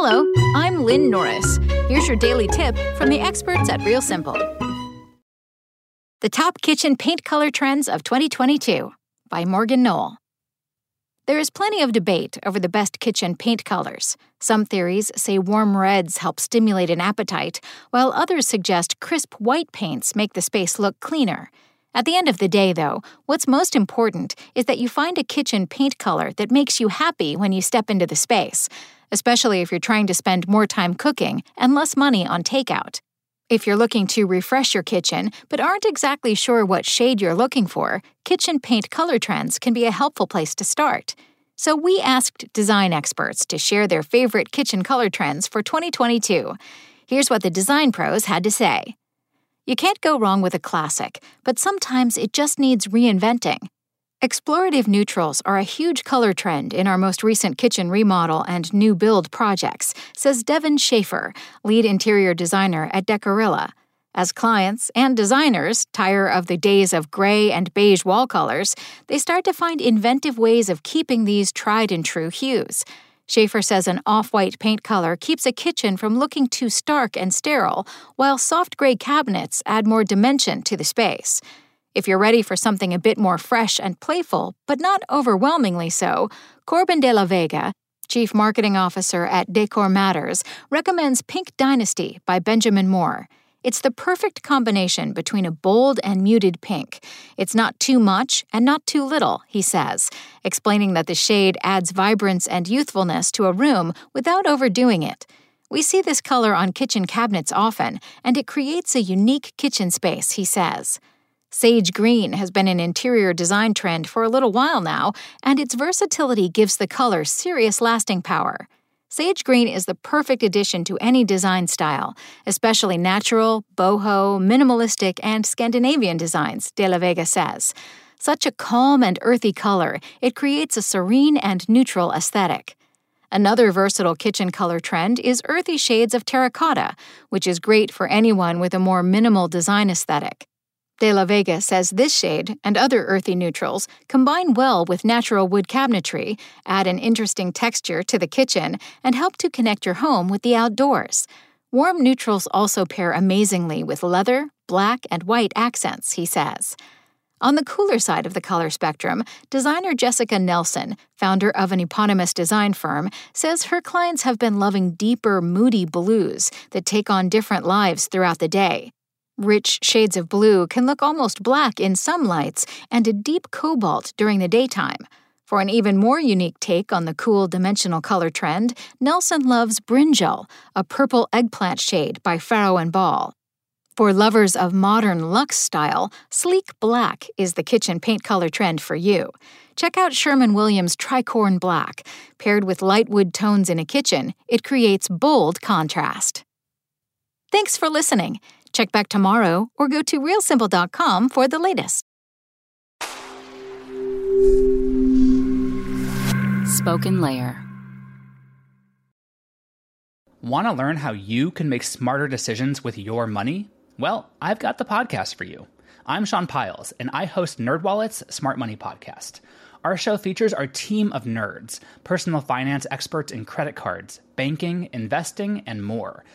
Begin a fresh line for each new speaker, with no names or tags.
Hello, I'm Lynn Norris. Here's your daily tip from the experts at Real Simple. The Top Kitchen Paint Color Trends of 2022 by Morgan Knoll. There is plenty of debate over the best kitchen paint colors. Some theories say warm reds help stimulate an appetite, while others suggest crisp white paints make the space look cleaner. At the end of the day, though, what's most important is that you find a kitchen paint color that makes you happy when you step into the space especially if you're trying to spend more time cooking and less money on takeout. If you're looking to refresh your kitchen but aren't exactly sure what shade you're looking for, kitchen paint color trends can be a helpful place to start. So we asked design experts to share their favorite kitchen color trends for 2022. Here's what the design pros had to say. You can't go wrong with a classic, but sometimes it just needs reinventing. Explorative neutrals are a huge color trend in our most recent kitchen remodel and new build projects, says Devin Schaefer, lead interior designer at Decorilla. As clients and designers tire of the days of gray and beige wall colors, they start to find inventive ways of keeping these tried and true hues. Schaefer says an off white paint color keeps a kitchen from looking too stark and sterile, while soft gray cabinets add more dimension to the space. If you're ready for something a bit more fresh and playful, but not overwhelmingly so, Corbin de la Vega, Chief Marketing Officer at Decor Matters, recommends Pink Dynasty by Benjamin Moore. It's the perfect combination between a bold and muted pink. It's not too much and not too little, he says, explaining that the shade adds vibrance and youthfulness to a room without overdoing it. We see this color on kitchen cabinets often, and it creates a unique kitchen space, he says. Sage green has been an interior design trend for a little while now, and its versatility gives the color serious lasting power. Sage green is the perfect addition to any design style, especially natural, boho, minimalistic, and Scandinavian designs, De La Vega says. Such a calm and earthy color, it creates a serene and neutral aesthetic. Another versatile kitchen color trend is earthy shades of terracotta, which is great for anyone with a more minimal design aesthetic. De La Vega says this shade and other earthy neutrals combine well with natural wood cabinetry, add an interesting texture to the kitchen, and help to connect your home with the outdoors. Warm neutrals also pair amazingly with leather, black, and white accents, he says. On the cooler side of the color spectrum, designer Jessica Nelson, founder of an eponymous design firm, says her clients have been loving deeper, moody blues that take on different lives throughout the day. Rich shades of blue can look almost black in some lights and a deep cobalt during the daytime. For an even more unique take on the cool dimensional color trend, Nelson loves Brinjal, a purple eggplant shade by Farrow and Ball. For lovers of modern luxe style, sleek black is the kitchen paint color trend for you. Check out Sherwin Williams Tricorn Black. Paired with light wood tones in a kitchen, it creates bold contrast. Thanks for listening. Check back tomorrow or go to realsimple.com for the latest.
Spoken Layer.
Want to learn how you can make smarter decisions with your money? Well, I've got the podcast for you. I'm Sean Pyles, and I host NerdWallet's Smart Money Podcast. Our show features our team of nerds, personal finance experts in credit cards, banking, investing, and more –